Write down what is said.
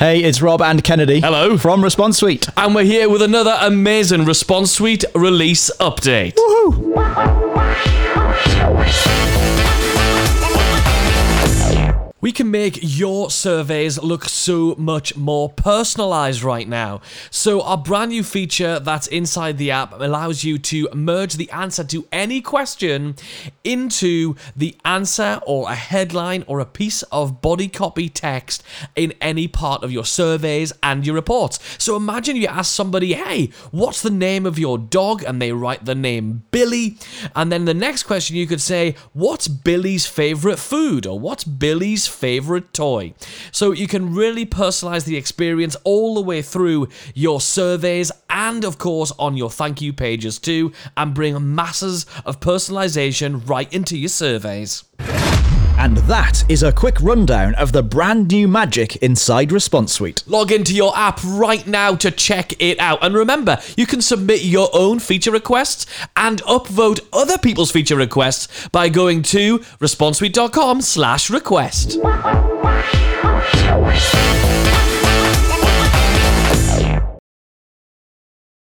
Hey, it's Rob and Kennedy. Hello. From Response Suite. And we're here with another amazing Response Suite release update. We can make your surveys look so much more personalized right now. So, our brand new feature that's inside the app allows you to merge the answer to any question into the answer or a headline or a piece of body copy text in any part of your surveys and your reports. So, imagine you ask somebody, hey, what's the name of your dog? And they write the name Billy. And then the next question you could say, what's Billy's favorite food? Or what's Billy's favorite toy. So you can really personalize the experience all the way through your surveys and, of course, on your thank you pages too, and bring masses of personalization right into your surveys. And that is a quick rundown of the brand new magic inside Response Suite. Log into your app right now to check it out. And remember, you can submit your own feature requests and upvote other people's feature requests by going to responsesuite.com slash request.